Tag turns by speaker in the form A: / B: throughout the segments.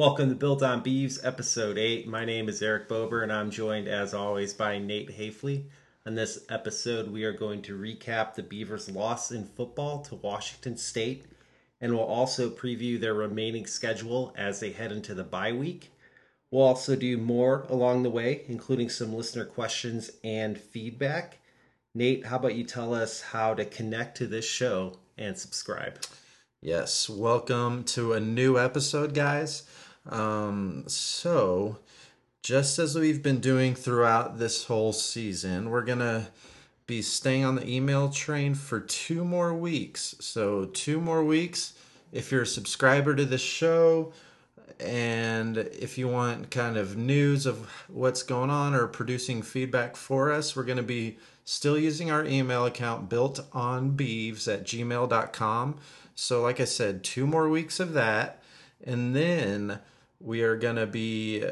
A: Welcome to Built on Beeves, episode 8. My name is Eric Bober, and I'm joined, as always, by Nate Hafley. On this episode, we are going to recap the Beavers' loss in football to Washington State, and we'll also preview their remaining schedule as they head into the bye week. We'll also do more along the way, including some listener questions and feedback. Nate, how about you tell us how to connect to this show and subscribe?
B: Yes, welcome to a new episode, guys. Um, so, just as we've been doing throughout this whole season, we're gonna be staying on the email train for two more weeks. So, two more weeks. If you're a subscriber to the show, and if you want kind of news of what's going on or producing feedback for us, we're going to be still using our email account built on beeves at gmail.com. So, like I said, two more weeks of that. And then we are going to be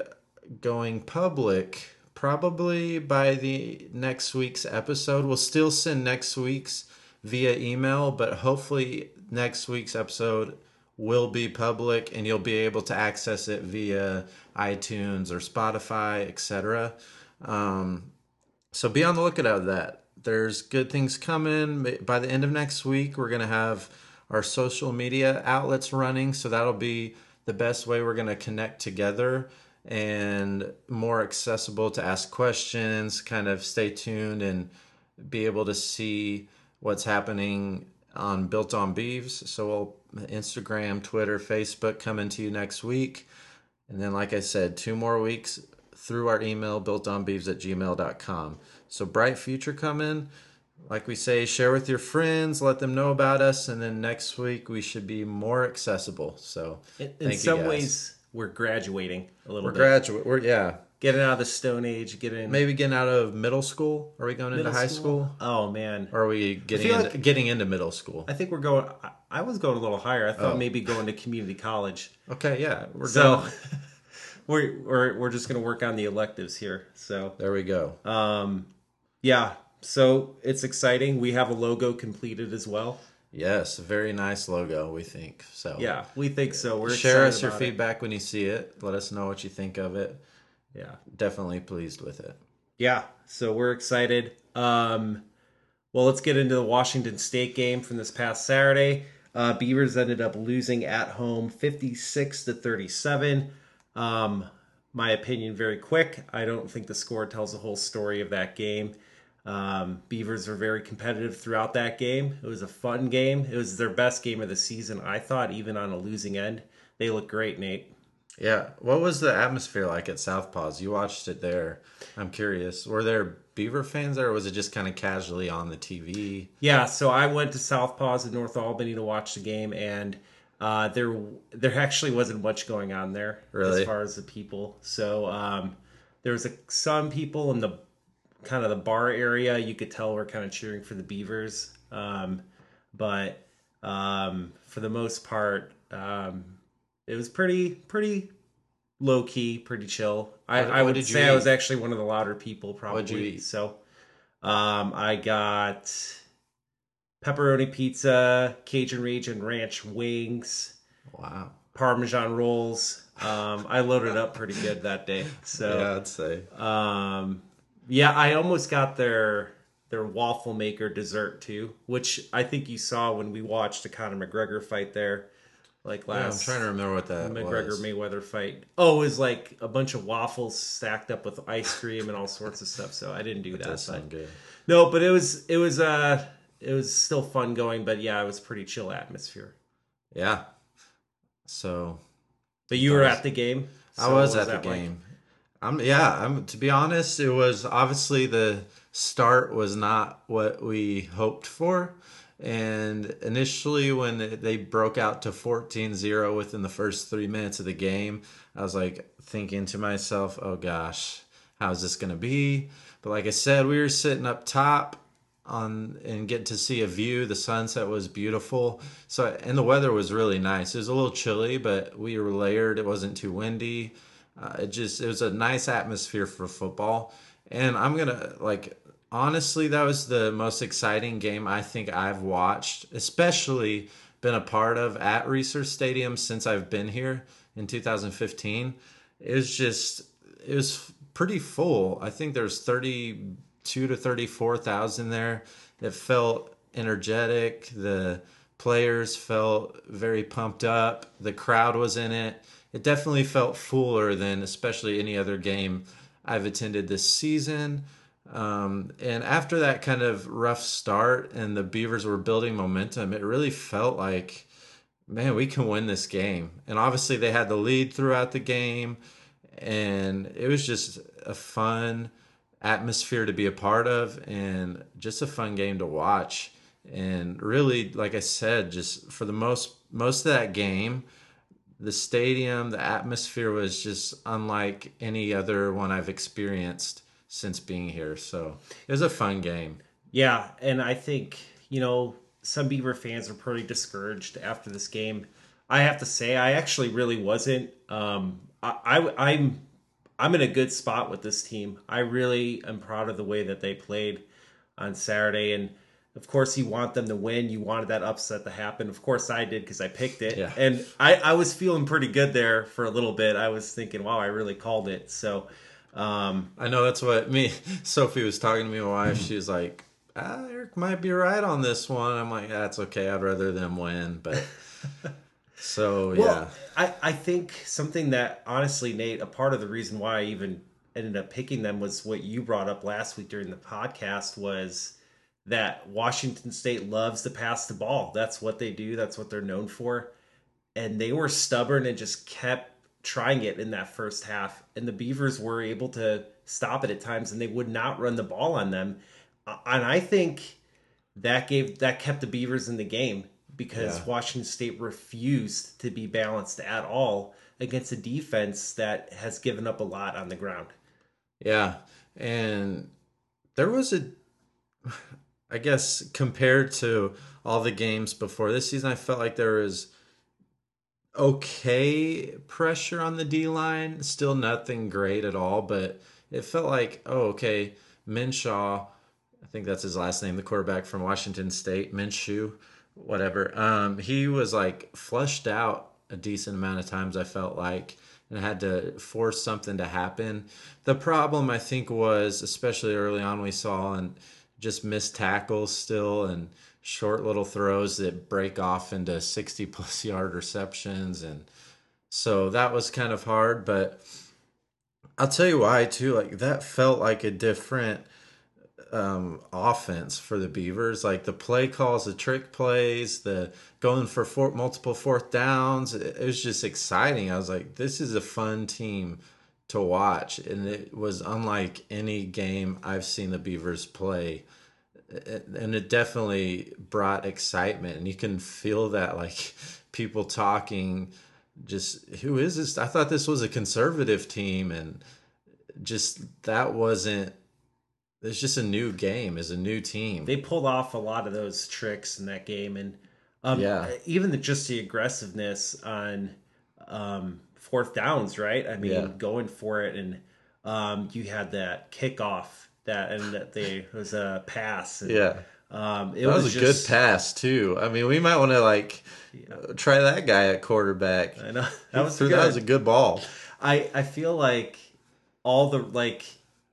B: going public probably by the next week's episode. We'll still send next week's via email, but hopefully next week's episode will be public and you'll be able to access it via iTunes or Spotify, etc. Um, so be on the lookout of that. There's good things coming. By the end of next week, we're going to have our social media outlets running. So that'll be the best way we're going to connect together and more accessible to ask questions, kind of stay tuned and be able to see what's happening on Built on Beeves. So we'll Instagram, Twitter, Facebook coming to you next week. And then, like I said, two more weeks through our email, builtonbeeves at gmail.com. So bright future coming like we say, share with your friends, let them know about us, and then next week we should be more accessible. So,
A: in, in some ways, we're graduating a little
B: we're
A: bit.
B: Graduate, we're yeah,
A: getting out of the Stone Age, getting
B: maybe getting out of middle school. Are we going into high school? school?
A: Oh man,
B: or are we getting into, like, getting into middle school?
A: I think we're going. I was going a little higher. I thought oh. maybe going to community college.
B: Okay, yeah,
A: we're so. we're, we're we're just going to work on the electives here. So
B: there we go.
A: Um, yeah, so it's exciting. We have a logo completed as well.
B: Yes, very nice logo. We think so.
A: Yeah, we think so. We're
B: share us your feedback it. when you see it. Let us know what you think of it.
A: Yeah,
B: definitely pleased with it.
A: Yeah, so we're excited. Um, well, let's get into the Washington State game from this past Saturday. Uh, Beavers ended up losing at home, fifty-six to thirty-seven. Um, my opinion, very quick. I don't think the score tells the whole story of that game. Um, Beavers were very competitive throughout that game. It was a fun game. It was their best game of the season, I thought, even on a losing end. They look great, Nate.
B: Yeah. What was the atmosphere like at Southpaws? You watched it there. I'm curious. Were there Beaver fans there, or was it just kind of casually on the TV?
A: Yeah. So I went to Southpaws in North Albany to watch the game, and uh, there there actually wasn't much going on there
B: really?
A: as far as the people. So um, there was a, some people in the kind of the bar area, you could tell we're kind of cheering for the Beavers. Um, but um, for the most part, um, it was pretty pretty low key, pretty chill. I, what, I would say I was actually one of the louder people, probably. So um, I got pepperoni pizza, Cajun Ragin Ranch wings.
B: Wow.
A: Parmesan rolls. Um, I loaded up pretty good that day. So
B: yeah, I'd say.
A: Um, yeah, I almost got their their waffle maker dessert too, which I think you saw when we watched the Conor McGregor fight there, like last.
B: Yeah, I'm trying to remember what that
A: McGregor
B: was.
A: Mayweather fight. Oh, it was like a bunch of waffles stacked up with ice cream and all sorts of stuff. So I didn't do that. that
B: does sound good.
A: No, but it was it was uh it was still fun going, but yeah, it was pretty chill atmosphere.
B: Yeah. So.
A: But you were was, at the game.
B: So I was, was at the game. Like? I'm yeah. I'm to be honest, it was obviously the start was not what we hoped for. And initially, when they broke out to 14 0 within the first three minutes of the game, I was like thinking to myself, oh gosh, how's this going to be? But like I said, we were sitting up top on and get to see a view. The sunset was beautiful. So, and the weather was really nice. It was a little chilly, but we were layered. It wasn't too windy. Uh, it just it was a nice atmosphere for football, and I'm gonna like honestly that was the most exciting game I think I've watched, especially been a part of at Reser Stadium since I've been here in 2015. It was just it was pretty full. I think there's 32 to 34,000 there. It felt energetic. The players felt very pumped up. The crowd was in it. It definitely felt fuller than especially any other game I've attended this season. Um, and after that kind of rough start and the Beavers were building momentum, it really felt like, man, we can win this game. And obviously, they had the lead throughout the game, and it was just a fun atmosphere to be a part of and just a fun game to watch. And really, like I said, just for the most most of that game, the stadium, the atmosphere was just unlike any other one I've experienced since being here. So it was a fun game.
A: Yeah, and I think you know some Beaver fans are pretty discouraged after this game. I have to say, I actually really wasn't. Um, I, I I'm I'm in a good spot with this team. I really am proud of the way that they played on Saturday, and of course you want them to win. You wanted that upset to happen. Of course I did because I picked it,
B: Yeah.
A: and I I was feeling pretty good there for a little bit. I was thinking, wow, I really called it. So. Um,
B: I know that's what me Sophie was talking to me. My wife, she was like, ah, "Eric might be right on this one." I'm like, "That's okay. I'd rather them win." But so yeah,
A: I, I think something that honestly, Nate, a part of the reason why I even ended up picking them was what you brought up last week during the podcast was that Washington State loves to pass the ball. That's what they do. That's what they're known for. And they were stubborn and just kept trying it in that first half. And the Beavers were able to stop it at times and they would not run the ball on them. And I think that gave that kept the Beavers in the game because
B: Yeah.
A: Washington State refused to be balanced at all against a defense that has given up a lot on the ground.
B: yeah, and there was a, I guess compared to all the games before this season, I felt like there was okay pressure on the D line. Still nothing great at all, but it felt like, oh, okay, Minshaw, I think that's his last name, the quarterback from Washington State, Minshew, whatever. Um, he was like flushed out a decent amount of times, I felt like, and had to force something to happen. The problem, I think, was especially early on, we saw and just missed tackles still and short little throws that break off into 60 plus yard receptions. And so that was kind of hard, but I'll tell you why too. Like that felt like a different um, offense for the Beavers. Like the play calls, the trick plays, the going for four, multiple fourth downs. It, it was just exciting. I was like, this is a fun team to watch, and it was unlike any game I've seen the Beavers play. And it definitely brought excitement, and you can feel that like people talking. Just who is this? I thought this was a conservative team, and just that wasn't it's just a new game is a new team
A: They pulled off a lot of those tricks in that game, and um,
B: Yeah.
A: even the just the aggressiveness on um, fourth downs, right? I mean,
B: Yeah.
A: going for it, and um, you had that kickoff that and that they it was a pass. And,
B: yeah
A: um, it
B: that was, a
A: just-
B: good pass too i mean we might want to like uh, try that guy at quarterback
A: I know that was
B: that was a good ball
A: I I feel like all the like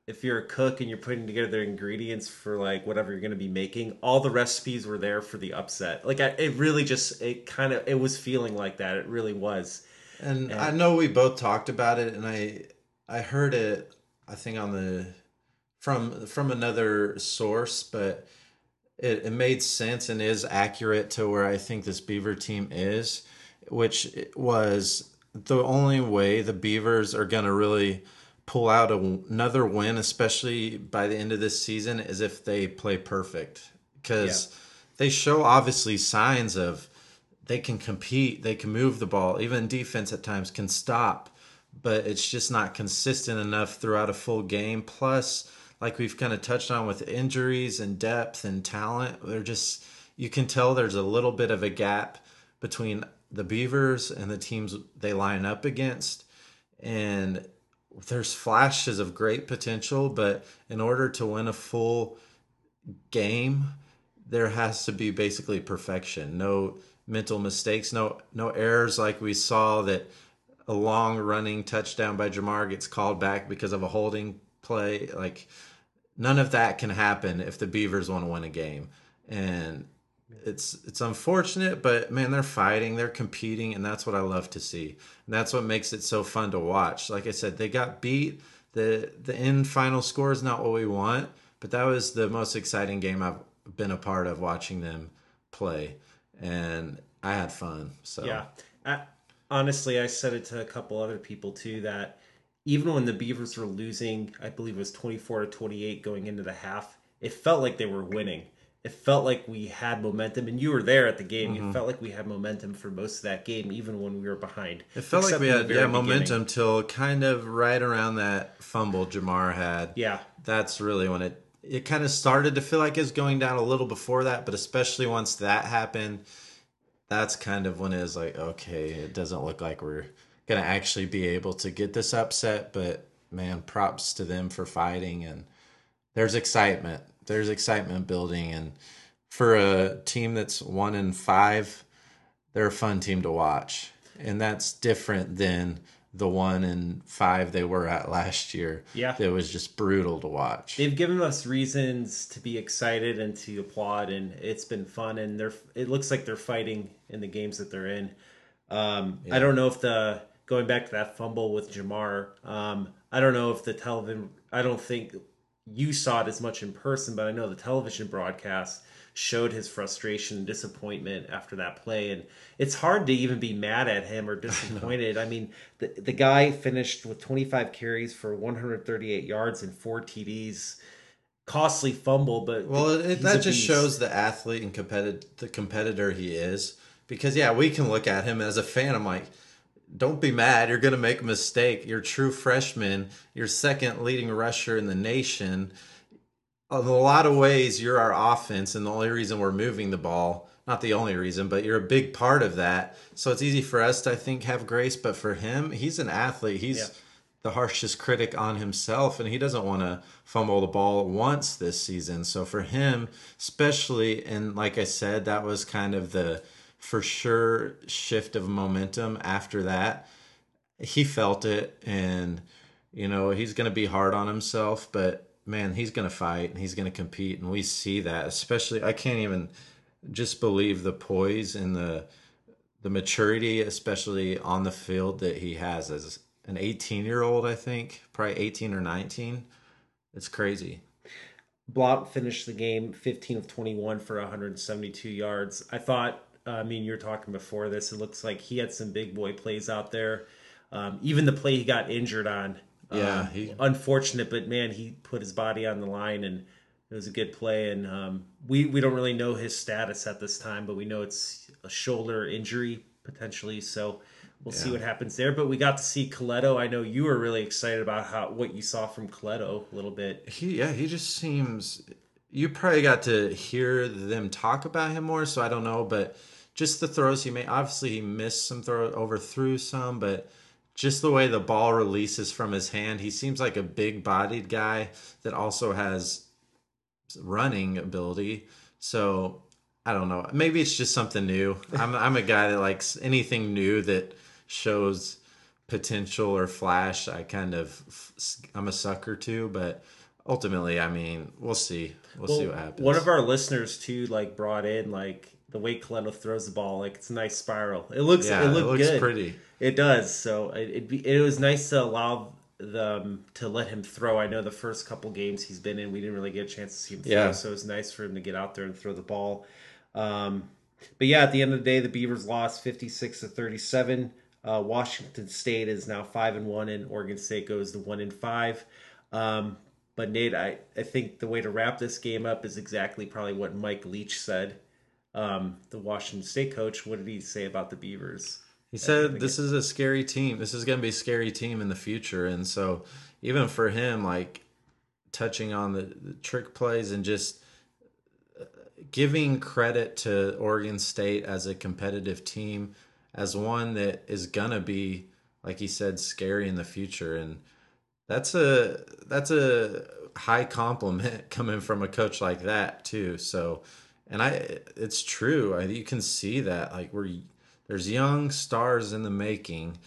A: if you're a cook and you're putting together the ingredients for like whatever you're going to be making, all the recipes were there for the upset. Like I, it really just it kind of it was feeling like that. It really was.
B: And i know we both talked about it and i i heard it i think on the from from another source but it, it made sense and is accurate to where i think this beaver team is which was the only way the beavers are going to really pull out a, another win especially by the end of this season is if they play perfect. Because they show obviously signs of they can compete, they can move the ball, even defense at times can stop, but it's just not consistent enough throughout a full game. Plus, like we've kind of touched on with injuries and depth and talent, they're just you can tell there's a little bit of a gap between the Beavers and the teams they line up against. And there's flashes of great potential, but in order to win a full game, there has to be basically perfection. No mental mistakes, no no errors like we saw that a long running touchdown by Jermar gets called back because of a holding play. Like none of that can happen if the Beavers want to win a game. And it's it's unfortunate, but man, they're fighting, they're competing, and that's what I love to see. And that's what makes it so fun to watch. Like I said, they got beat. The the end final score is not what we want, but that was the most exciting game I've been a part of watching them play. And I had fun. So
A: Yeah. I, honestly, I said it to a couple other people too that even when the Beavers were losing, I believe it was 24 to 28 going into the half, it felt like they were winning. It felt like we had momentum, and you were there at the game. Mm-hmm. It felt like we had momentum for most of that game, even when we were behind.
B: It felt like we had yeah momentum till kind of right around that fumble Jermar had.
A: Yeah,
B: That's really when it it kind of started to feel like it was going down a little before that, but especially once that happened, that's kind of when it was like, okay, it doesn't look like we're gonna actually be able to get this upset. But man, props to them for fighting and there's excitement. There's excitement building and for a team that's one in five, they're a fun team to watch. And that's different than the one in five they were at last year.
A: Yeah.
B: It was just brutal to watch.
A: they've given us reasons to be excited and to applaud, and it's been fun. And they're it looks like they're fighting in the games that they're in. Um, I don't know if the going back to that fumble with Jermar. Um, I don't know if the television. I don't think you saw it as much in person, but I know the television broadcast showed his frustration and disappointment after that play, and it's hard to even be mad at him or disappointed. I, mean, the the guy finished with 25 carries for 138 yards and four TDs. Costly fumble, but
B: Well, it, that just shows the athlete and competitive the competitor he is. Because yeah, we can look at him as a fan. I'm like, don't be mad. You're going to make a mistake. You're a true freshman. You're second leading rusher in the nation. In a lot of ways, you're our offense, and the only reason we're moving the ball. Not the only reason, but you're a big part of that. So it's easy for us to, I think, have grace. But for him, he's an athlete. He's
A: Yeah.
B: the harshest critic on himself, and he doesn't want to fumble the ball once this season. So for him, especially, and like I said, that was kind of the for sure shift of momentum after that. He felt it, and you know he's going to be hard on himself, but man, he's going to fight and he's going to compete, and we see that. Especially, I can't even just believe the poise and the the maturity, especially on the field, that he has as an 18 year old. I think probably 18 or 19. It's crazy.
A: Blount finished the game 15 of 21 for 172 yards. I thought, uh, I mean, you're talking before this, it looks like he had some big boy plays out there. Um, even the play he got injured on.
B: Yeah,
A: um,
B: he-
A: unfortunate, but man, he put his body on the line and it was a good play. And um, we, we don't really know his status at this time, but we know it's a shoulder injury potentially. So we'll see what happens there. But we got to see Colletto. I know you were really excited about how what you saw from Colletto a little bit.
B: He yeah, he just seems. You probably got to hear them talk about him more, so I don't know, but just the throws he made. Obviously, he missed some throw, overthrew some, but just the way the ball releases from his hand, he seems like a big-bodied guy that also has running ability. So I don't know. Maybe it's just something new. I'm I'm a guy that likes anything new that shows potential or flash. I kind of I'm a sucker to, but ultimately, I mean, we'll see. We'll, see what happens.
A: One of our listeners too, like brought in like the way Colletto throws the ball, like it's a nice spiral. It looks,
B: yeah,
A: it
B: it, looks
A: good.
B: pretty.
A: It does. So it it, be, it was nice to allow them to let him throw. I know the first couple games he's been in, we didn't really get a chance to see him throw,
B: Yeah.
A: so it was nice for him to get out there and throw the ball. Um, but yeah, at the end of the day, the Beavers lost fifty six to thirty seven. Uh, Washington State is now five and one, and Oregon State goes to one and five. Um, but Nate, I, I think the way to wrap this game up is exactly probably what Mike Leach said. Um, the Washington State coach. What did he say about the Beavers?
B: He said this is a scary team. This is going to be a scary team in the future, and so even for him, like touching on the, the trick plays and just uh, giving credit to Oregon State as a competitive team, as one that is gonna be, like he said, scary in the future, and that's a that's a high compliment coming from a coach like that too. So and I it's true. I, you can see that like we're there's young stars in the making,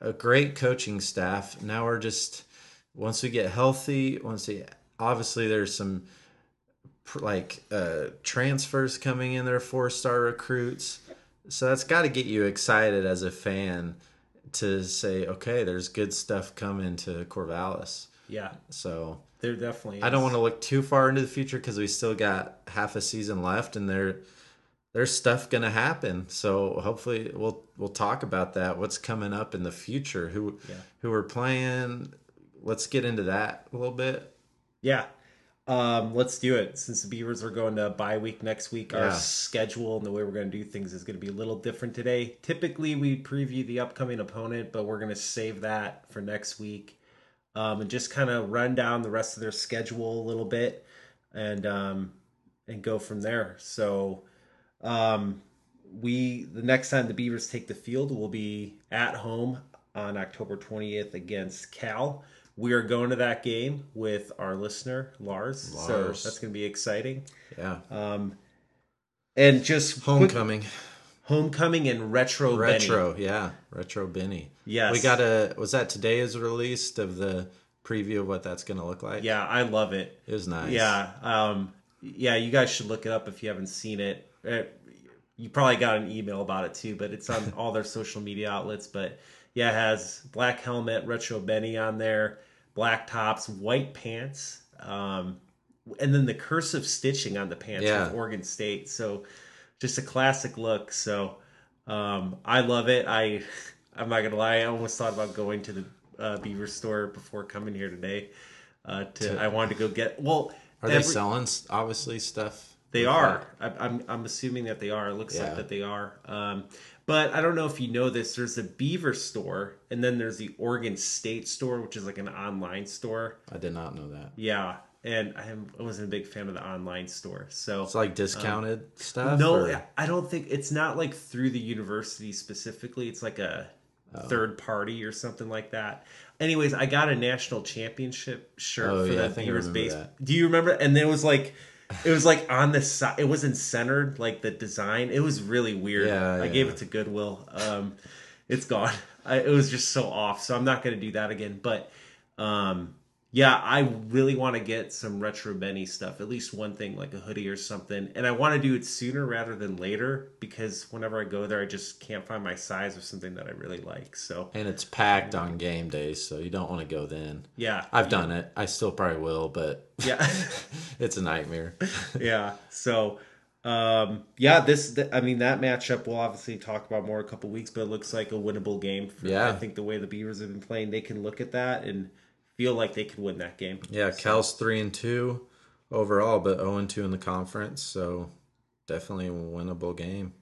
B: a great coaching staff. Now we're just once we get healthy, once we obviously there's some like uh, transfers coming in there, four star recruits. So that's got to get you excited as a fan to say, okay, there's good stuff coming to Corvallis.
A: Yeah.
B: So
A: there definitely. Is.
B: I don't want to look too far into the future because we still got half a season left, and there there's stuff gonna happen. So hopefully we'll we'll talk about that. What's coming up in the future? Who
A: yeah.
B: who we're playing? Let's get into that a little bit.
A: Yeah. Um, let's do it. Since the Beavers are going to bye week next week, our schedule and the way we're going to do things is going to be a little different today. Typically, we preview the upcoming opponent, but we're going to save that for next week um, and just kind of run down the rest of their schedule a little bit and um, and go from there. So, um, we the next time the Beavers take the field will be at home on October 20th against Cal we are going to that game with our listener Lars, Lars. so that's going to be exciting.
B: Yeah.
A: Um, and just
B: homecoming, quick,
A: homecoming and retro
B: retro, Benny. yeah, retro Benny.
A: Yes,
B: we got a. Was that today is released of the preview of what that's going to look like?
A: Yeah, I love it.
B: It was nice.
A: Yeah, um, yeah, you guys should look it up if you haven't seen it. it you probably got an email about it too, but it's on all their social media outlets. But yeah, it has black helmet, retro Benny on there black tops, white pants, um, and then the cursive stitching on the pants yeah. with Oregon State. So just a classic look. So um, I love it. I I'm not gonna lie. I almost thought about going to the uh, Beaver store before coming here today. Uh, to, to I wanted to go get well.
B: Are every, they selling obviously stuff?
A: They are. I, am I'm, I'm assuming that they are. It looks yeah. like that they are. Um, but I don't know if you know this. There's a Beaver store, and then there's the Oregon State store, which is like an online store.
B: I did not know that.
A: Yeah, and I, wasn't a big fan of the online store. So
B: it's like discounted um, stuff.
A: No, or? I don't think it's not like through the university specifically. It's like a oh. third party or something like that. Anyways, I got a national championship shirt oh, for yeah, that Beavers base. That. Do you remember? And then it was like it was like on the side. It wasn't centered like the design. It was really weird. Yeah, I yeah. gave it to Goodwill. Um, it's gone. I, it was just so off. So I'm not going to do that again. But um, yeah, I really want to get some retro Benny stuff. At least one thing, like a hoodie or something. And I want to do it sooner rather than later because whenever I go there, I just can't find my size of something that I really like. So
B: and it's packed on game days, so you don't want to go then.
A: Yeah,
B: I've
A: yeah.
B: done it. I still probably will, but
A: yeah,
B: it's a nightmare.
A: yeah. So um yeah this th- i mean that matchup we'll obviously talk about more a couple weeks but it looks like a winnable game for,
B: yeah
A: i think the way the beavers have been playing they can look at that and feel like they could win that game.
B: Yeah, so. Cal's three and two overall, but zero and two in the conference. So definitely a winnable game.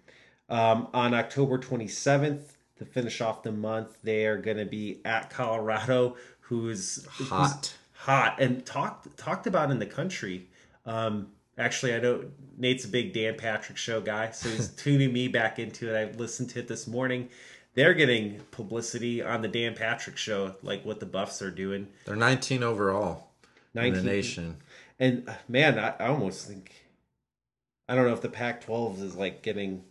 A: Um, on October 27th, to finish off the month, they are going to be at Colorado, who's
B: hot,
A: who's hot, and talked talked about in the country. Um, actually, I know Nate's a big Dan Patrick show guy, so he's tuning me back into it. I listened to it this morning, they're getting publicity on the Dan Patrick show, like what the Buffs are doing.
B: They're 19 overall 19. in the nation.
A: And man, I, I almost think I don't know if the Pac-12 is like getting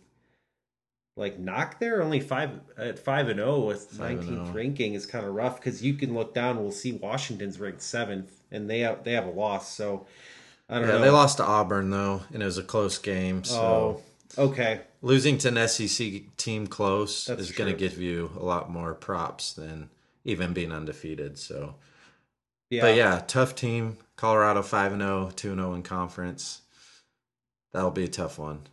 A: like knocked there. Only five at five and zero with nineteenth oh. ranking is kind of rough because you can look down. We'll see Washington's ranked seventh, and they have they have a loss. So I don't yeah, know.
B: They lost to Auburn though, and it was a close game. So oh,
A: Okay.
B: Losing to an SEC team close That's is going to give you a lot more props than even being undefeated. So, yeah. But yeah, tough team. Colorado 5 and 0, 2 0 in conference. That'll be a tough one.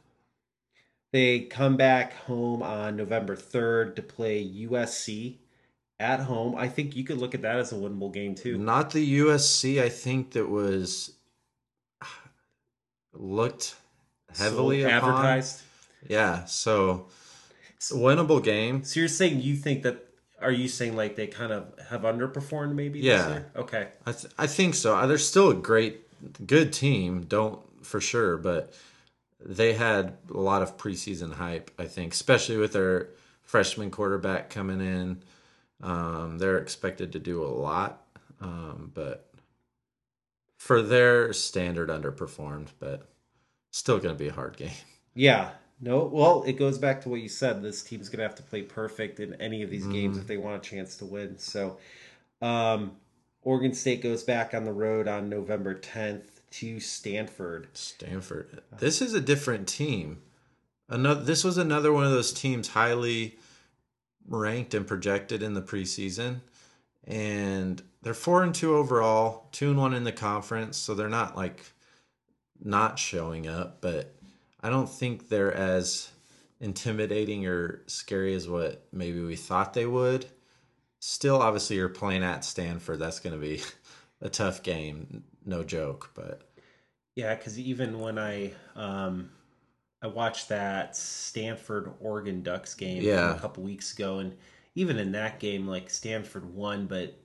A: They come back home on November 3rd to play USC at home. I think you could look at that as a winnable game too.
B: Not the USC I think that was looked heavily so advertised. Yeah, so winnable game.
A: So you're saying you think that? Are you saying like they kind of have underperformed? Maybe.
B: Yeah.
A: Okay.
B: I th- I think so. Uh, they're still a great, good team. Don't for sure, but they had a lot of preseason hype. I think, especially with their freshman quarterback coming in. Um, they're expected to do a lot, um, but for their standard, underperformed. But Still going to be a hard game.
A: Yeah. No, well, it goes back to what you said. This team's going to have to play perfect in any of these games if they want a chance to win. So, um, Oregon State goes back on the road on November 10th to Stanford.
B: Stanford. This is a different team. Another. This was another one of those teams highly ranked and projected in the preseason, and they're four and two overall, two and one in the conference. So they're not like not showing up, but I don't think they're as intimidating or scary as what maybe we thought they would. Still, obviously, you're playing at Stanford. That's going to be a tough game, no joke. But
A: Yeah, because even when I um, I watched that Stanford Oregon Ducks game
B: Yeah.
A: a couple weeks ago, and even in that game, like Stanford won, but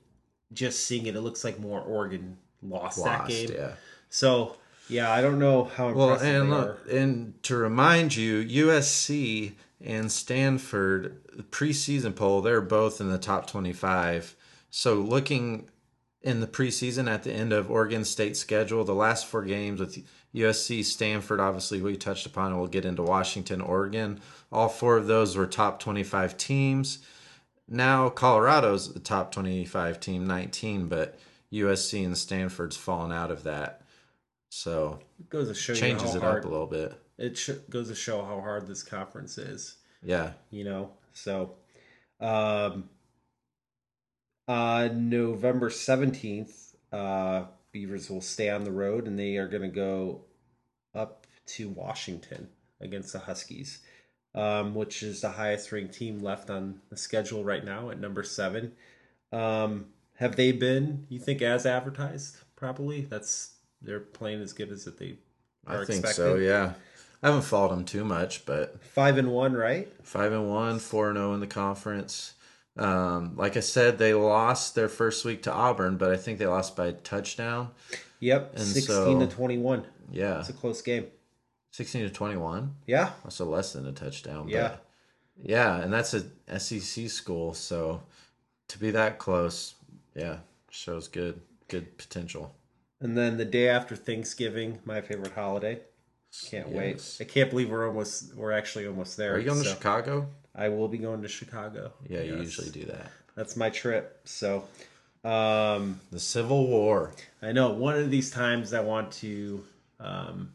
A: just seeing it, it looks like more Oregon lost, that game.
B: yeah.
A: So yeah, I don't know how
B: Well, and look, and to remind you, USC and Stanford preseason poll, they're both in the top 25. So looking in the preseason at the end of Oregon State's schedule, the last four games with USC, Stanford, obviously we touched upon, and we'll get into Washington, Oregon. All four of those were top 25 teams. Now Colorado's the top 25 team, 19, but USC and Stanford's fallen out of that. So
A: It goes to show
B: changes
A: you
B: it
A: how hard
B: up a little bit.
A: it sh- goes to show how hard this conference is.
B: Yeah.
A: you know so um on november 17th uh beavers will stay on the road and they are going to go up to washington against the huskies um which is the highest ranked team left on the schedule right now at number seven um have they been you think as advertised probably that's they're playing as good as that they are
B: I think
A: expected
B: so, yeah. I haven't followed them too much, but
A: five and one right
B: five and one, four and zero in the conference. Um, like I said, they lost their first week to Auburn, but I think they lost by a touchdown.
A: yep
B: And
A: 16
B: so-
A: to 21
B: Yeah,
A: it's a close game
B: sixteen to twenty-one.
A: Yeah,
B: Also less than a touchdown. But
A: Yeah.
B: yeah, and that's a SEC school, so to be that close, yeah, shows good, good potential.
A: And then the day after Thanksgiving, my favorite holiday. Can't
B: Yes.
A: wait! I can't believe we're almost we're actually almost there.
B: Are you going to Chicago?
A: I will be going to Chicago.
B: Yeah, you usually do that.
A: That's my trip. So, um,
B: The Civil War.
A: I know one of these times I want to, um,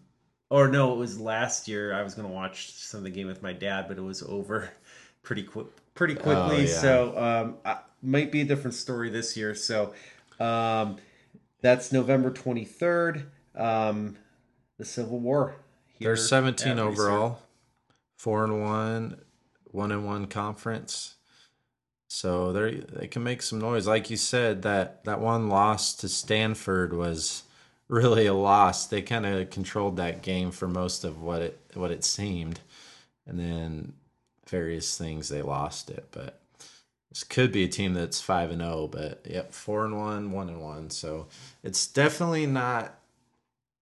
A: or no, it was last year. I was going to watch some of the game with my dad, but it was over pretty quick, pretty quickly.
B: Oh, yeah.
A: So um, I, might be a different story this year. So um, that's November twenty third. Um, the Civil War. here
B: There's 17
A: at Reser.
B: overall, four and one, one and one conference. So they they can make some noise. Like you said, that that one loss to Stanford was really a loss. They kind of controlled that game for most of what it what it seemed, and then various things they lost it. But this could be a team that's five and zero. But yep, four and one, one and one. So it's definitely not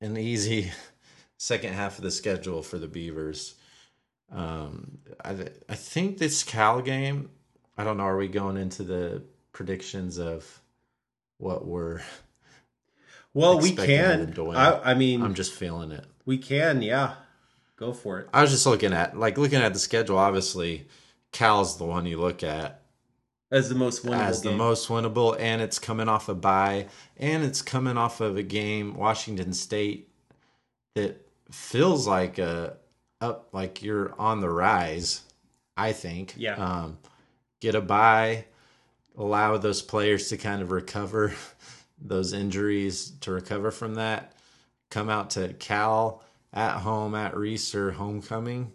B: an easy second half of the schedule for the Beavers. Um, I I think this Cal game. I don't know. Are we going into the predictions of what we're?
A: Well, we can.
B: them to win.
A: I, I mean,
B: I'm just feeling it.
A: we can. Yeah, go for it.
B: I was just looking at like looking at the schedule. Obviously, Cal's the one you look at
A: As the most winnable
B: as the
A: game.
B: most winnable, and it's coming off a bye, and it's coming off of a game Washington State that feels like a up like you're on the rise. I think.
A: Yeah.
B: Um, get a bye, allow those players to kind of recover those injuries to recover from that. Come out to Cal at home at Reser homecoming.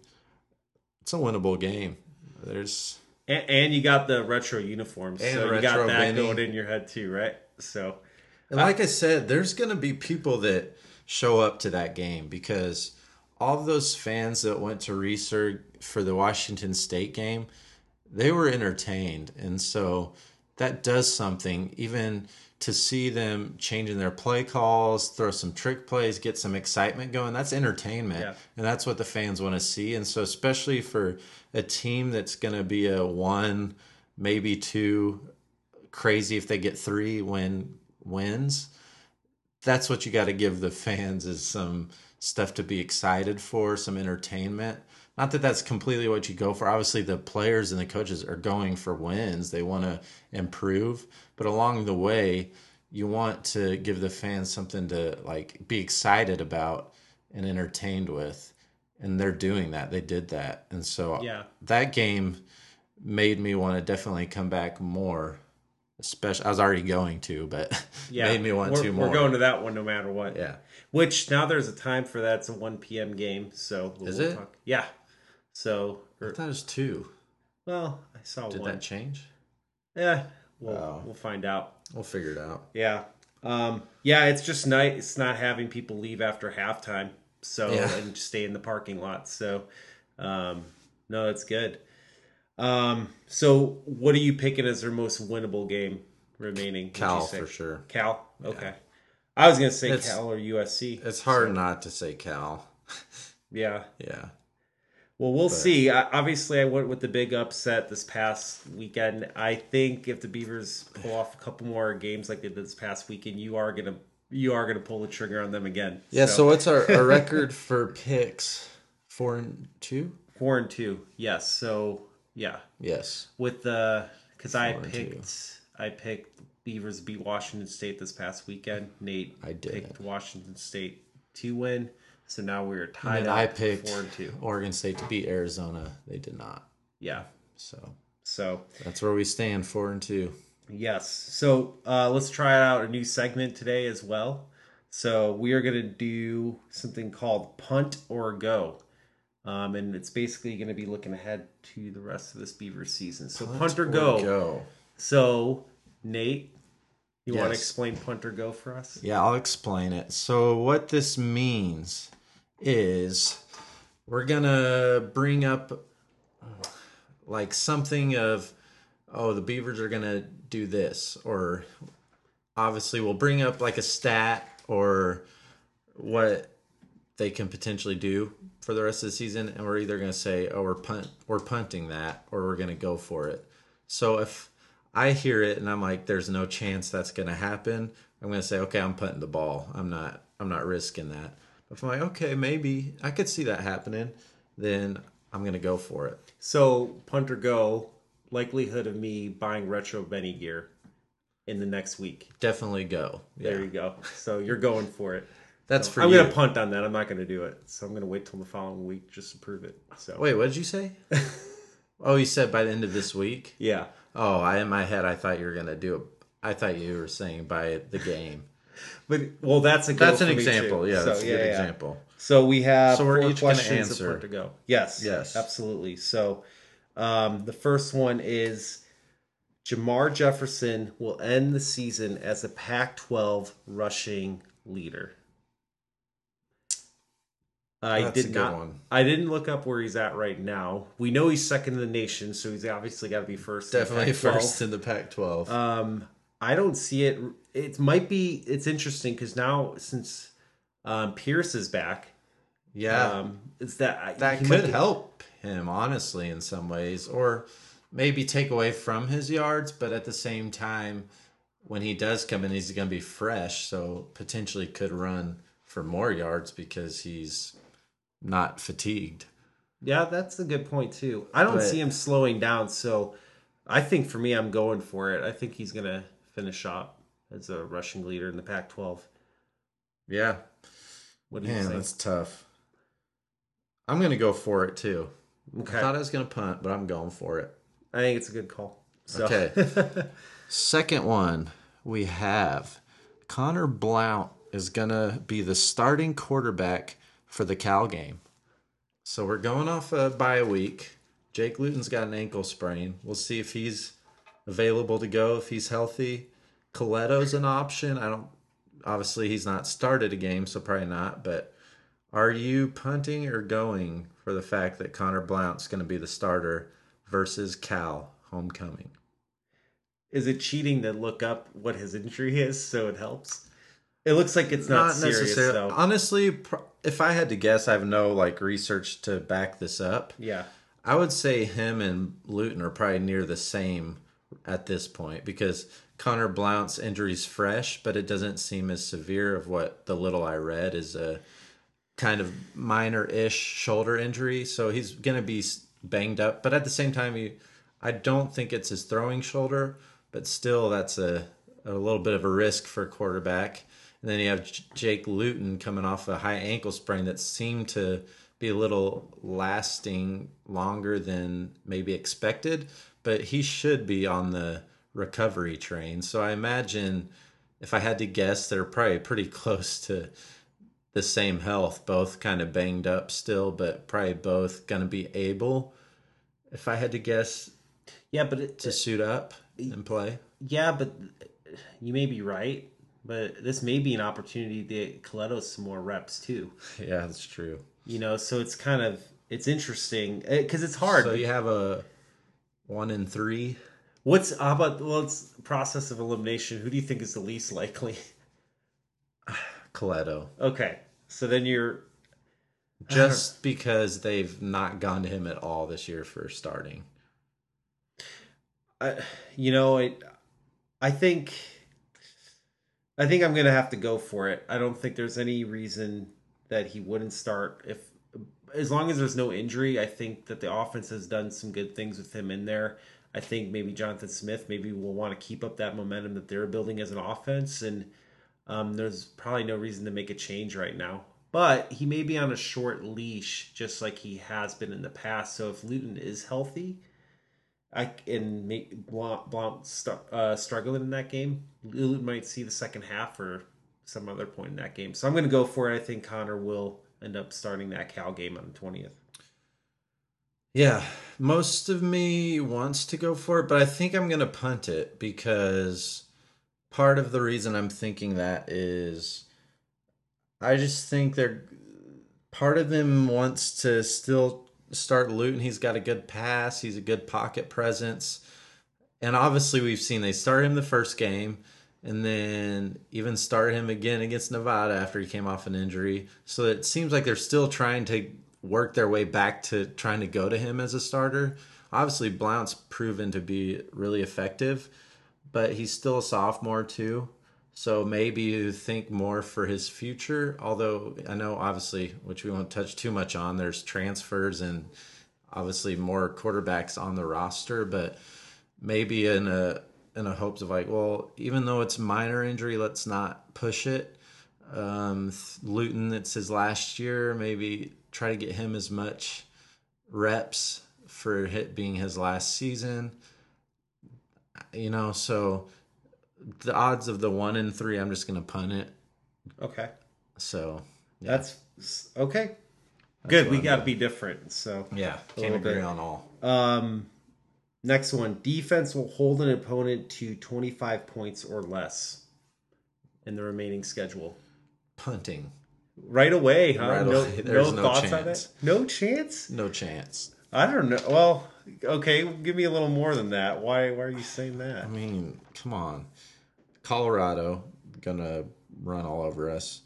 B: It's a winnable game. There's
A: And, and you got the retro uniforms,
B: And
A: so you got that
B: Benny.
A: going in your head too, right? So
B: And like I said, there's going to be people that show up to that game because all of those fans that went to Reser for the Washington State game, they were entertained. And so that does something, even to see them changing their play calls, throw some trick plays, get some excitement going. That's entertainment.
A: Yeah.
B: And that's what the fans want to see. And so, especially for a team that's going to be a one, maybe two, crazy if they get three win wins. That's what you got to give the fans is some stuff to be excited for, some entertainment. Not that that's completely what you go for. Obviously, the players and the coaches are going for wins. They want to improve, but along the way, you want to give the fans something to like be excited about and entertained with. And they're doing that. They did that. And so
A: Yeah.
B: that game made me want to definitely come back more. Especially, I was already going to, but
A: Yeah,
B: made me want
A: we're,
B: to more.
A: We're going to that one no matter what.
B: Yeah.
A: Which now there's a time for that. It's a 1 p.m. game. So
B: Is
A: we'll
B: it?
A: talk- Yeah. So,
B: I
A: or,
B: thought it was two.
A: well, I saw
B: Did
A: one.
B: that change?
A: Yeah, we'll
B: Oh.
A: we'll find out.
B: We'll figure it out.
A: Yeah. Um, yeah, it's just nice. It's not having people leave after halftime. So
B: Yeah.
A: and stay in the parking lot. So um, no, that's good. Um, so what are you picking as their most winnable game remaining?
B: Cal for sure.
A: Cal. Okay. I was gonna say
B: It's-
A: Cal or USC.
B: It's hard not to say Cal.
A: Yeah.
B: Yeah.
A: Well, we'll see. I, obviously, I went with the big upset this past weekend. I think if the Beavers pull off a couple more games like they did this past weekend, you are gonna you are gonna pull the trigger on them again.
B: Yeah. So, what's our, our record for picks? Four and two.
A: four and two. Yes. So yeah,
B: Yes.
A: with the because I picked I picked Beavers beat Washington State this past weekend. Nate
B: I didn't.
A: picked Washington State to win. So now we're tied
B: And
A: up
B: I picked
A: four and two.
B: Oregon State to beat Arizona. They did not.
A: Yeah.
B: So
A: So
B: that's where we stand. Four and two.
A: Yes. So uh, let's try out a new segment today as well. So we are going to do something called punt or go. Um, and it's basically going to be looking ahead to the rest of this Beaver season. So punt, or, go.
B: Go.
A: So Nate, you want to explain punt or go for us?
B: Yeah, I'll explain it. So what this means is we're gonna bring up like something of oh the beavers are gonna do this or obviously we'll bring up like a stat or what they can potentially do for the rest of the season and we're either going to say oh we're punt we're punting that or we're going to go for it. So if i hear it and i'm like there's no chance that's going to happen i'm going to say okay i'm punting the ball. I'm not i'm not risking that if i'm like okay maybe i could see that happening then i'm going to go for it
A: So punt or go. Likelihood of me buying retro Benny gear in the next week.
B: definitely go yeah
A: There you go. So you're going for it.
B: that's for
A: I'm
B: you
A: gonna punt on that. I'm not gonna do it. So I'm gonna wait till the following week just to prove it. So
B: wait what did you say oh you said by the end of this week
A: yeah,
B: Oh, I in my head I thought you were gonna do it. I thought you were saying by the game.
A: But well, that's a
B: That's an example. Yeah,
A: So,
B: that's a good
A: yeah,
B: example.
A: So we have
B: So we're
A: four
B: each
A: questions
B: answer.
A: to go. Yes,
B: Yes.
A: absolutely. So um, the first one is Jermar Jefferson will end the season as a Pac-12 rushing leader. I
B: That's
A: did not.
B: one.
A: I didn't look up where he's at right now. We know he's second in the nation, so he's obviously got to be first. in the
B: Definitely
A: Pac-12.
B: first in the Pac-12.
A: Um, I don't see it. It might be. It's interesting because now since um, Pierce is back,
B: yeah,
A: um, is that
B: that
A: he
B: could
A: be-
B: help him honestly in some ways, or maybe take away from his yards. But at the same time, when he does come in, he's going to be fresh, so potentially could run for more yards because he's not fatigued.
A: Yeah, that's a good point too. I don't
B: But-
A: see him slowing down, so I think for me, I'm going for it. I think he's gonna finish up as a rushing leader in the Pac-12.
B: Yeah,
A: What do you
B: man,
A: think?
B: that's tough. I'm going to go for it too.
A: Okay,
B: I thought I was going to punt, but I'm going for it.
A: I think it's a good call. So,
B: Okay. Second one, we have Conor Blount is going to be the starting quarterback for the Cal game. So we're going off by a week. Jake Luton's got an ankle sprain. We'll see if he's available to go, if he's healthy. Colletto's an option. I don't, obviously, he's not started a game, so probably not. But are you punting or going for the fact that Conor Blount's going to be the starter versus Cal homecoming?
A: is it cheating to look up what his injury is so it helps? It looks like it's not, serious though.
B: Honestly, if I had to guess, I have no like research to back this up.
A: yeah,
B: I would say him and Luton are probably near the same at this point because Conor Blount's injury's fresh, but it doesn't seem as severe of what the little I read is a kind of minor-ish shoulder injury, so he's going to be banged up. But at the same time, he, I don't think it's his throwing shoulder, but still, that's a a little bit of a risk for a quarterback. And then you have Jake Luton coming off a high ankle sprain that seemed to be a little lasting longer than maybe expected, but he should be on the recovery train. So I imagine if I had to guess, they're probably pretty close to the same health, both kind of banged up still, but probably both going to be able, if I had to guess,
A: Yeah, but it,
B: to suit up and play.
A: yeah, but you may be right. But this may be an opportunity to get Colletto some more reps too.
B: Yeah, that's true.
A: You know, so it's kind of it's interesting eh, because it's hard.
B: So you have a one in three.
A: What's how about well, it's process of elimination. Who do you think is the least likely?
B: Colletto.
A: Okay, so then you're uh,
B: Just because they've not gone to him at all this year for starting.
A: I, you know, I, I think, I think I'm gonna have to go for it. I don't think there's any reason that he wouldn't start if, as long as there's no injury. I think that the offense has done some good things with him in there. I think maybe Jonathan Smith maybe will want to keep up that momentum that they're building as an offense, and um, there's probably no reason to make a change right now. But he may be on a short leash, just like he has been in the past. So if Luton is healthy, I and make Blount, Blount st- uh, struggling in that game. Luton might see the second half or some other point in that game. So I'm going to go for it. I think Conor will end up starting that Cal game on the twentieth.
B: Yeah, most of me wants to go for it, but I think I'm going to punt it because part of the reason I'm thinking that is I just think they're part of them wants to still start Luton. He's got a good pass, he's a good pocket presence. And obviously we've seen they started him the first game and then even started him again against Nevada after he came off an injury. So it seems like they're still trying to work their way back to trying to go to him as a starter. Obviously, Blount's proven to be really effective, but he's still a sophomore too. So maybe you think more for his future. Although I know, obviously, which we won't touch too much on, there's transfers and obviously more quarterbacks on the roster, but maybe in a in a hopes of like, well, even though it's minor injury, let's not push it. Um, Luton, it's his last year. Maybe try to get him as much reps for it being his last season. You know, so the odds of the one in three, I'm just gonna punt it.
A: Okay,
B: So yeah,
A: that's okay. Good. We got to be different. So
B: yeah, can't agree
A: bit.
B: on all.
A: Um, next one: defense will hold an opponent to 25 points or less in the remaining schedule.
B: Punting,
A: Right away, huh?
B: Right
A: no,
B: away.
A: No
B: no
A: thoughts on
B: chance.
A: it. No chance.
B: no chance.
A: I don't know. Well, okay, give me a little more than that. Why? Why are you saying that?
B: I mean, come on. Colorado gonna run all over us.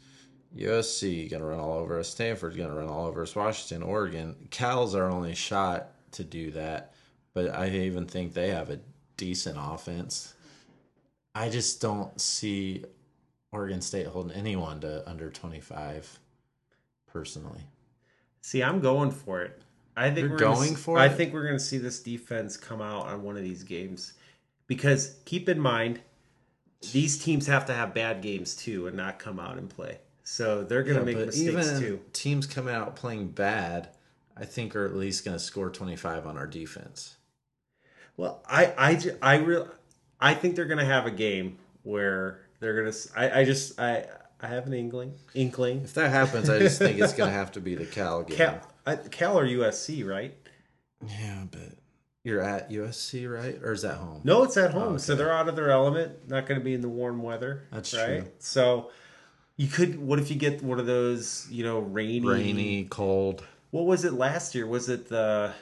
B: USC gonna run all over us. Stanford's gonna run all over us. Washington, Oregon. Cal's our only shot to do that, but I even think they have a decent offense. I just don't see Oregon State holding anyone to under twenty five. Personally,
A: See, I'm going for it. I think
B: You're
A: we're gonna
B: going
A: see-
B: for
A: I
B: it?
A: think we're going to see this defense come out on one of these games because keep in mind these teams have to have bad games too and not come out and play. So they're going to make
B: but
A: mistakes
B: even
A: too.
B: teams coming out playing bad, I think are at least gonna score twenty five on our defense.
A: Well, I I I real I think they're going to have a game where they're going to I I just I I have an inkling inkling
B: If that happens, I just think it's gonna have to be the Cal game.
A: Cal, I, Cal or USC, right?
B: Yeah, but you're at USC, right? Or is that home?
A: No, it's at oh, home,
B: Oh,
A: so they're out of their element. Not going to be in the warm weather.
B: That's
A: right.
B: true.
A: So you could. What if you get one of those? You know, rainy.
B: Rainy, cold.
A: What was it last year? Was it the?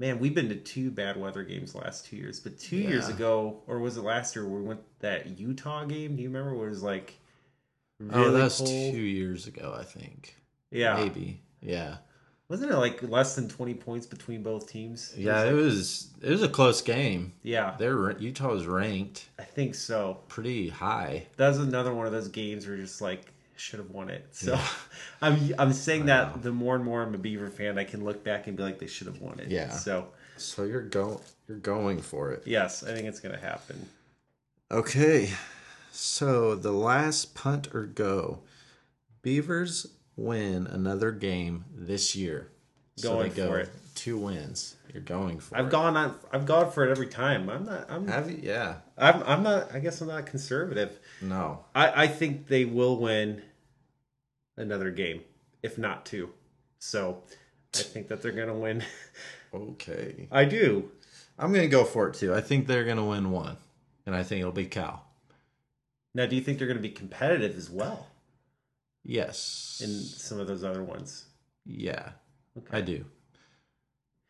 A: Man, we've been to two bad weather games the last two years, but two years ago, or was it last year? We went that Utah game. Do you remember? Where it was like
B: oh,
A: really
B: that was
A: cold.
B: two years ago, I think.
A: yeah,
B: Maybe. Yeah.
A: wasn't it like less than twenty points between both teams? It
B: Yeah,
A: was
B: it was it was a close game.
A: yeah,
B: They're Utah was ranked
A: I think so.
B: pretty high.
A: That was another one of those games where you're just like, should have won it. So I'm I'm saying that the more and more I'm a Beaver fan, I can look back and be like they should have won it.
B: Yeah.
A: So
B: So you're go you're going for it.
A: yes, I think it's gonna happen.
B: Okay. So the last punt or go. Beavers win another game this year. So
A: Going
B: they go
A: for it.
B: two wins. You're going for
A: I've
B: it.
A: gone on. I've gone for it every time. I'm not. I'm.
B: Have you? Yeah.
A: I'm. I'm not. I guess I'm not conservative.
B: No.
A: I. I think they will win another game, if not two. So, I think that they're gonna win.
B: Okay.
A: I do.
B: I'm gonna go for it too. I think they're gonna win one. And I think it'll be Cal.
A: Now, do you think they're gonna be competitive as well
B: Yes.
A: in some of those other ones?
B: yeah.
A: Okay.
B: I do.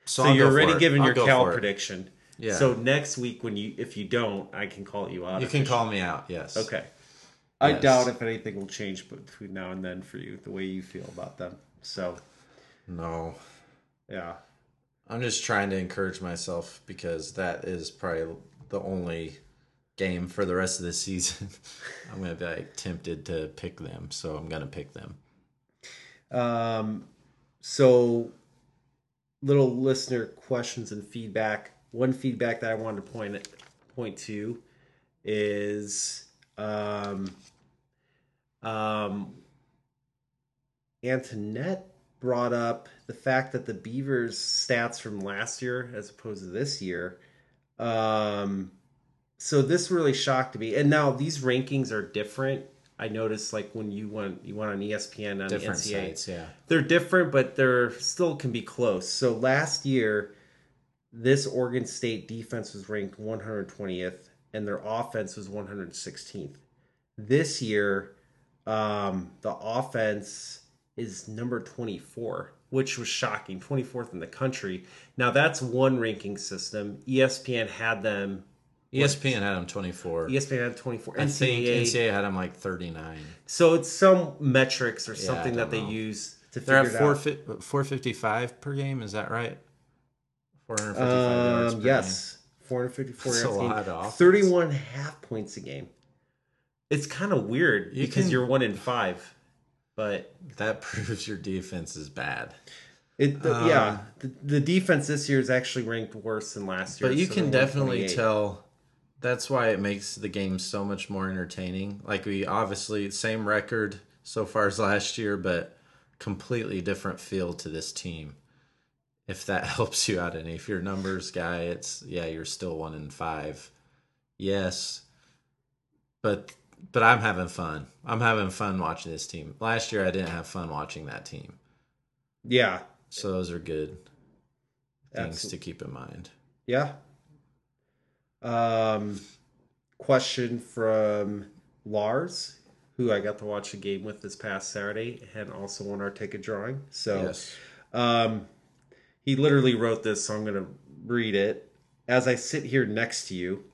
A: So,
B: I'll
A: you're already giving your Cal
B: it.
A: prediction.
B: Yeah.
A: So next week, when you if you don't, I can call you out.
B: you can call me out. Yes.
A: Okay. I
B: Yes.
A: doubt if anything will change between now and then for you, the way you feel about them. So,
B: No.
A: yeah.
B: I'm just trying to encourage myself because that is probably the only game for the rest of the season. I'm gonna be like tempted to pick them, so I'm gonna pick them.
A: Um, so, little listener questions and feedback. One feedback that I wanted to point point to is um, um, Antoinette brought up the fact that the Beavers stats from last year as opposed to this year. Um, so this really shocked me. And now these rankings are different. I noticed like when you went you went on ESPN on
B: Different
A: the NCAA,
B: sites, yeah.
A: they're different, but they're still can be close. So last year, this Oregon State defense was ranked 120th, and their offense was 116th. This year, um, the offense is number 24, which was shocking. 24th in the country. Now that's one ranking system. ESPN had them.
B: ESPN had them 24.
A: ESPN had 24.
B: I think
A: NCAA.
B: NCAA had them like 39.
A: So it's some metrics or something that
B: don't
A: they use to
B: They're
A: figure
B: at
A: out.
B: 4, 455 per game. Is that right? 455 yards
A: Um,
B: per
A: yes, 454
B: That's
A: yards
B: a
A: game.
B: of offense.
A: 31 half points a game. It's kind of weird
B: You
A: because
B: can-
A: you're one in five, but.
B: That proves your defense is bad.
A: it the,
B: Um,
A: yeah the, the defense this year is actually ranked worse than last year.
B: But you
A: so
B: can definitely tell. That's why it makes the game so much more entertaining. Like we obviously same record so far as last year, but completely different feel to this team. If that helps you out any, if you're a numbers guy, it's yeah, you're still one in five. Yes, but but I'm having fun. I'm having fun watching this team. Last year I didn't have fun watching that team,
A: Yeah,
B: so those are good things
A: Absolutely.
B: to keep in mind.
A: yeah. Um, question from Lars, who I got to watch a game with this past Saturday, and also won our ticket drawing. So.
B: Yes.
A: Um, he literally wrote this, so I'm going to read it. As I sit here next to you,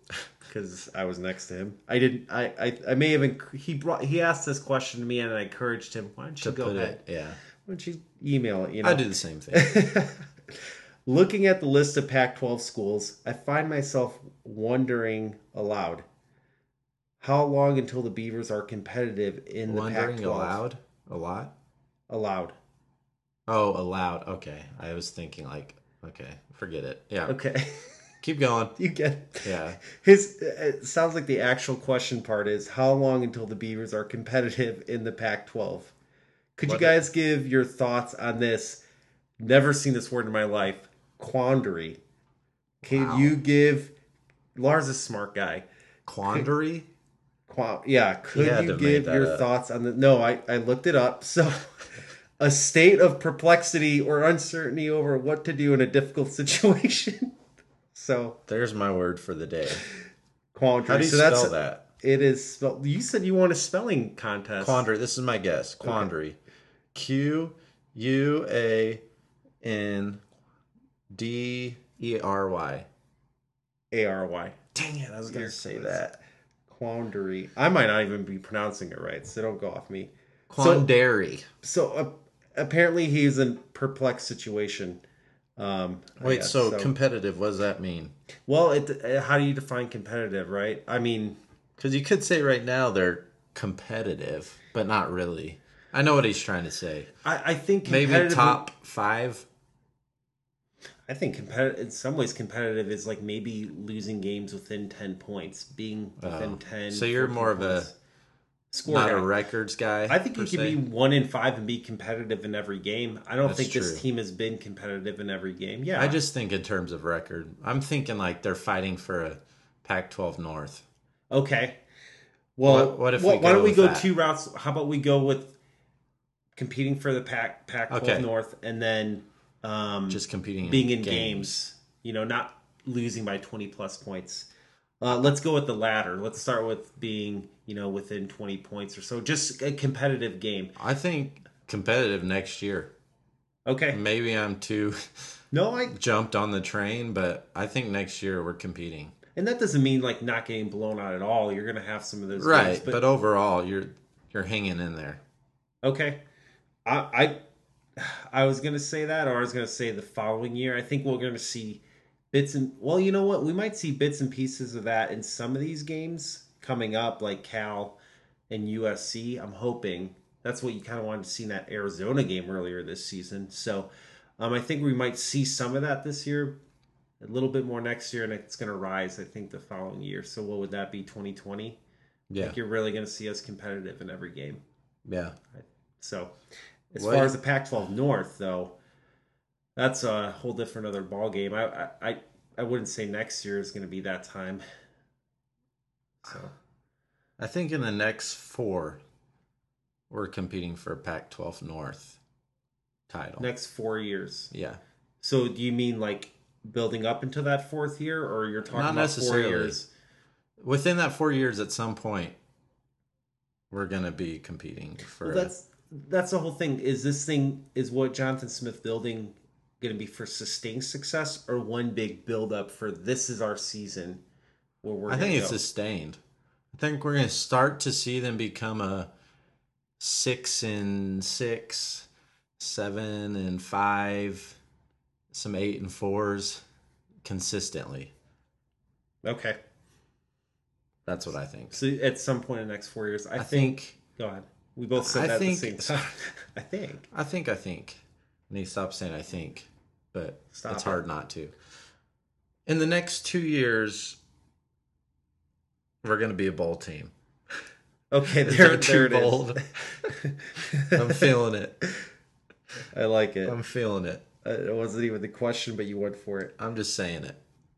A: because I was next to him, I didn't. I, I, I may have. He brought. He asked this question to me, and I encouraged him. Why don't you go ahead?
B: it, yeah.
A: Why don't you email it? You know,
B: I do the same thing.
A: Looking at the list of Pac 12 schools, I find myself wondering aloud how long until the Beavers are competitive in the Pac
B: Wondering
A: 12?
B: aloud a lot.
A: Aloud.
B: Oh, aloud. Okay, I was thinking like, okay, forget it. Yeah,
A: Okay.
B: keep going.
A: you get it.
B: Yeah,
A: His it sounds like the actual question part is how long until the Beavers are competitive in the Pac-12? Could you guys give your thoughts on this? Never seen this word in my life. Quandary. Can
B: Wow.
A: you give Lars is a smart guy.
B: quandary.
A: Qua- yeah, could you give your
B: up.
A: thoughts on the No, I I looked it up. So a state of perplexity or uncertainty over what to do in a difficult situation. So
B: There's my word for the day.
A: quandary.
B: How do you
A: so that's
B: spell that?
A: It is spelled. You said you want a spelling contest.
B: Quandary. This is my guess. Quandary. Q U A N D E R Y.
A: A R Y.
B: Dang it! I was gonna say that.
A: Quandary. I might not even be pronouncing it right, so don't go off me.
B: Quandary.
A: So uh, apparently he's in perplexed situation. Um,
B: Wait,
A: guess,
B: so, competitive? What does that mean?
A: well, it, how do you define competitive, right? I mean,
B: Because you could say right now they're competitive, but not really. I know what he's trying to say.
A: I, I think
B: Maybe top five.
A: I think competitive in some ways competitive is like maybe losing games within ten points, being within
B: Oh.
A: ten.
B: So you're
A: 14
B: more of a-
A: points. Score
B: Not
A: guy.
B: a records guy.
A: I think
B: per
A: can be one in five and be competitive in every game. I don't
B: That's
A: think this
B: true.
A: team has been competitive in every game. Yeah,
B: I just think in terms of record, I'm thinking like they're fighting for a Pac-12 North.
A: okay. Well,
B: What- what if
A: why
B: we
A: why don't we go
B: that?
A: two routes? How about we go with competing for the Pac Pac twelve
B: Okay.
A: North and then um,
B: Just competing,
A: being in
B: games.
A: games. You know, not losing by twenty plus points. Uh, let's go with the latter. Let's start with being you know within twenty points or so. Just a competitive game.
B: I think competitive next year.
A: Okay.
B: Maybe I'm too
A: No, I
B: jumped on the train, but I think next year we're competing.
A: and that doesn't mean like not getting blown out at all. You're gonna have some of those
B: Right,
A: games,
B: but, overall you're you're hanging in there.
A: Okay. I I I was gonna say that, or I was gonna say the following year. I think we're gonna see bits and well, you know what? We might see bits and pieces of that in some of these games coming up, like Cal and USC. I'm hoping that's what you kind of wanted to see in that Arizona game earlier this season. So um, I think we might see some of that this year, a little bit more next year, and it's going to rise. I think the following year. So what would that be? 2020. I
B: Yeah,
A: think you're really going to see us competitive in every game.
B: yeah.
A: So, as
B: What-
A: far as the Pac-12 North, though, that's a whole different other ball game. I I I, wouldn't say next year is going to be that time. So
B: I think in the next four, we're competing for a Pac-12 North title.
A: next four years.
B: yeah,
A: So do you mean like building up into that fourth year, or you're talking
B: Not
A: about four years?
B: within that four years, at some point, we're gonna be competing for.
A: Well, that's that's the whole thing. Is this thing is what Jonathan Smith building going to be for sustained success, or one big build up for this is our season where we're?
B: I think it's
A: go?
B: sustained. I think we're gonna start to see them become a six and six, seven and five, some eight and fours consistently.
A: okay.
B: That's what I think.
A: So at some point in the next four years, I,
B: I
A: think,
B: think.
A: Go ahead. We both said
B: I
A: that
B: think-
A: at the same time. I think.
B: I think. I think. I need to stop saying I think, but
A: Stop
B: it's
A: it.
B: hard not to. In the next two years, we're going to be a bowl team.
A: Okay,
B: Is
A: there,
B: that
A: there
B: too bold? I'm feeling it.
A: I like it.
B: I'm feeling it.
A: Uh, it wasn't even the question, but you went for it.
B: I'm just saying it.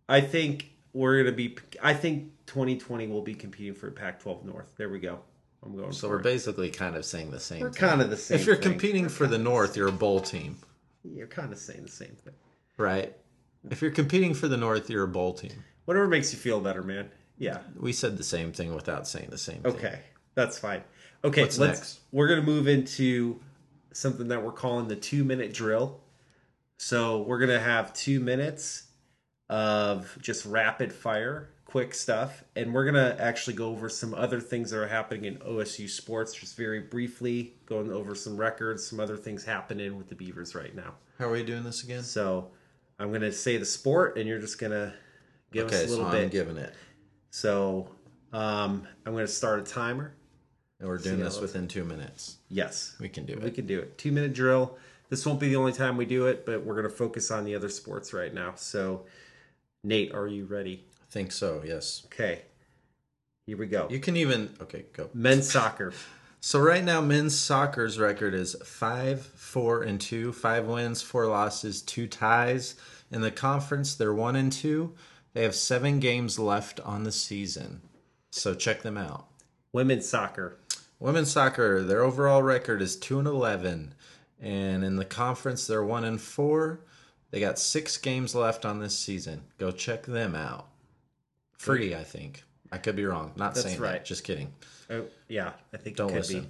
A: I think we're gonna be. I think 2020 will be competing for Pac-12 North. There we go. I'm going.
B: So
A: for
B: we're
A: it.
B: basically kind of saying the same
A: We're
B: thing.
A: kind of the same.
B: if you're
A: thing.
B: competing for the North, you're a bowl team,
A: you're kind of saying the same thing.
B: right? If you're competing for the North, you're a bowl team.
A: Whatever makes you feel better, man. Yeah.
B: We said the same thing without saying the same thing.
A: Okay, that's fine. Okay,
B: What's
A: let's.
B: next?
A: We're gonna move into something that we're calling the two-minute drill. So we're gonna have two minutes of just rapid fire, quick stuff, and we're gonna actually go over some other things that are happening in OSU sports, just very briefly, going over some records, some other things happening with the Beavers right now.
B: How are we doing this again?
A: So I'm gonna say the sport, and you're just gonna give
B: Okay,
A: us a little
B: so
A: little
B: I'm
A: bit.
B: giving it.
A: So um, I'm gonna start a timer.
B: And we're doing this within two minutes.
A: Yes,
B: We can do it.
A: we can do it. Two minute drill. This won't be the only time we do it, but we're going to focus on the other sports right now. So, Nate, are you ready?
B: Think so, yes.
A: Okay, here we go.
B: You can even, okay, go.
A: Men's soccer.
B: So right now, men's soccer's record is five, four, and two. Five wins, four losses, two ties. In the conference, they're one and two. They have seven games left on the season. So check them out.
A: Women's soccer.
B: Women's soccer, their overall record is two and eleven. And in the conference, they're one and four. They got six games left on this season. Go check them out. Free, I think. I could be wrong. Not
A: That's
B: saying
A: right.
B: that. Just kidding.
A: Oh, yeah, I think
B: Don't
A: it could
B: listen.
A: be.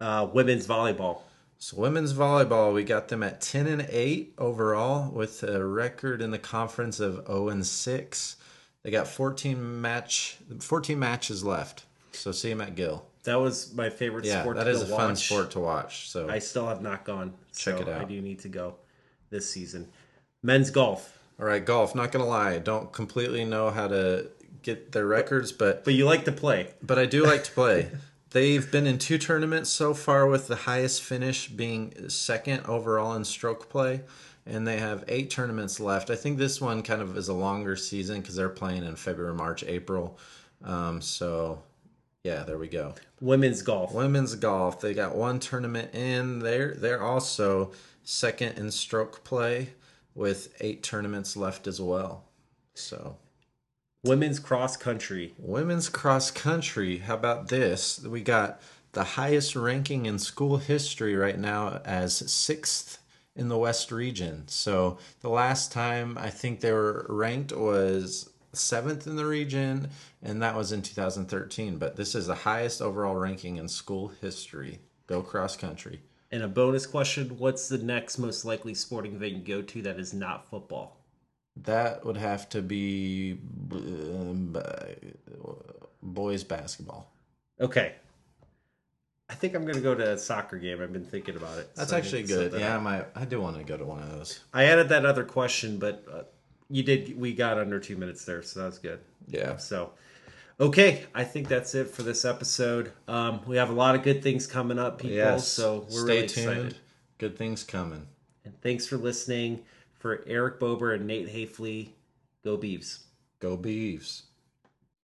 A: Uh, women's volleyball.
B: So women's volleyball, we got them at ten and eight overall, with a record in the conference of zero and six. They got fourteen match, fourteen matches left. So see them at Gill.
A: That was my favorite
B: Yeah,
A: sport
B: that is a
A: go
B: fun sport to watch. So
A: I still have not gone.
B: Check
A: so
B: it out.
A: I do need to go this season. Men's golf.
B: All right, golf. Not gonna lie, I don't completely know how to get their records, but
A: But you like to play.
B: but I do like to play. they've been in two tournaments so far, with the highest finish being second overall in stroke play, and they have eight tournaments left. I think this one kind of is a longer season because they're playing in February, March, April. Um, so, yeah, there we go.
A: Women's golf.
B: Women's golf, they got one tournament in. They're they're also second in stroke play with eight tournaments left as well. So
A: Women's cross country.
B: Women's cross country. How about this? We got the highest ranking in school history right now as sixth in the West region. So the last time I think they were ranked was seventh in the region, and that was in 2013. But this is the highest overall ranking in school history. Go cross country.
A: And a bonus question What's the next most likely sporting event you go to that is not football?
B: That would have to be um, boys basketball.
A: Okay. I think I'm going to go to a soccer game. I've been thinking about it.
B: That's
A: so
B: actually
A: need to set
B: good.
A: that
B: Yeah, I might. I do want to go to one of those.
A: I added that other question, but uh, you did. We got under two minutes there, so that's good.
B: Yeah.
A: So, okay, I think that's it for this episode. Um, we have a lot of good things coming up, people.
B: Yes.
A: So we're
B: Stay
A: really
B: tuned.
A: excited.
B: Good things coming.
A: And thanks for listening. For Eric Bober and Nate Hafley, go Beavs.
B: Go Beavs.